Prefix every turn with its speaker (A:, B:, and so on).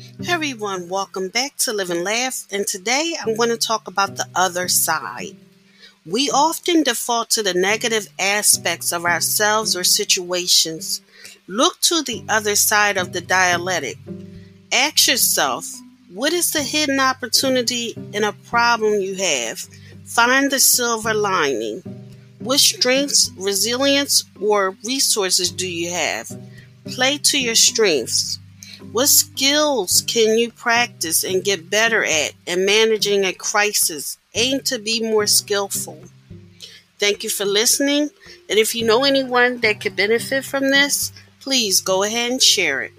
A: Hey everyone, welcome back to Live and Laugh. And today I'm going to talk about the other side. We often default to the negative aspects of ourselves or situations. Look to the other side of the dialectic. Ask yourself, what is the hidden opportunity in a problem you have? Find the silver lining. What strengths, resilience, or resources do you have? Play to your strengths. What skills can you practice and get better at in managing a crisis? Aim to be more skillful. Thank you for listening. And if you know anyone that could benefit from this, please go ahead and share it.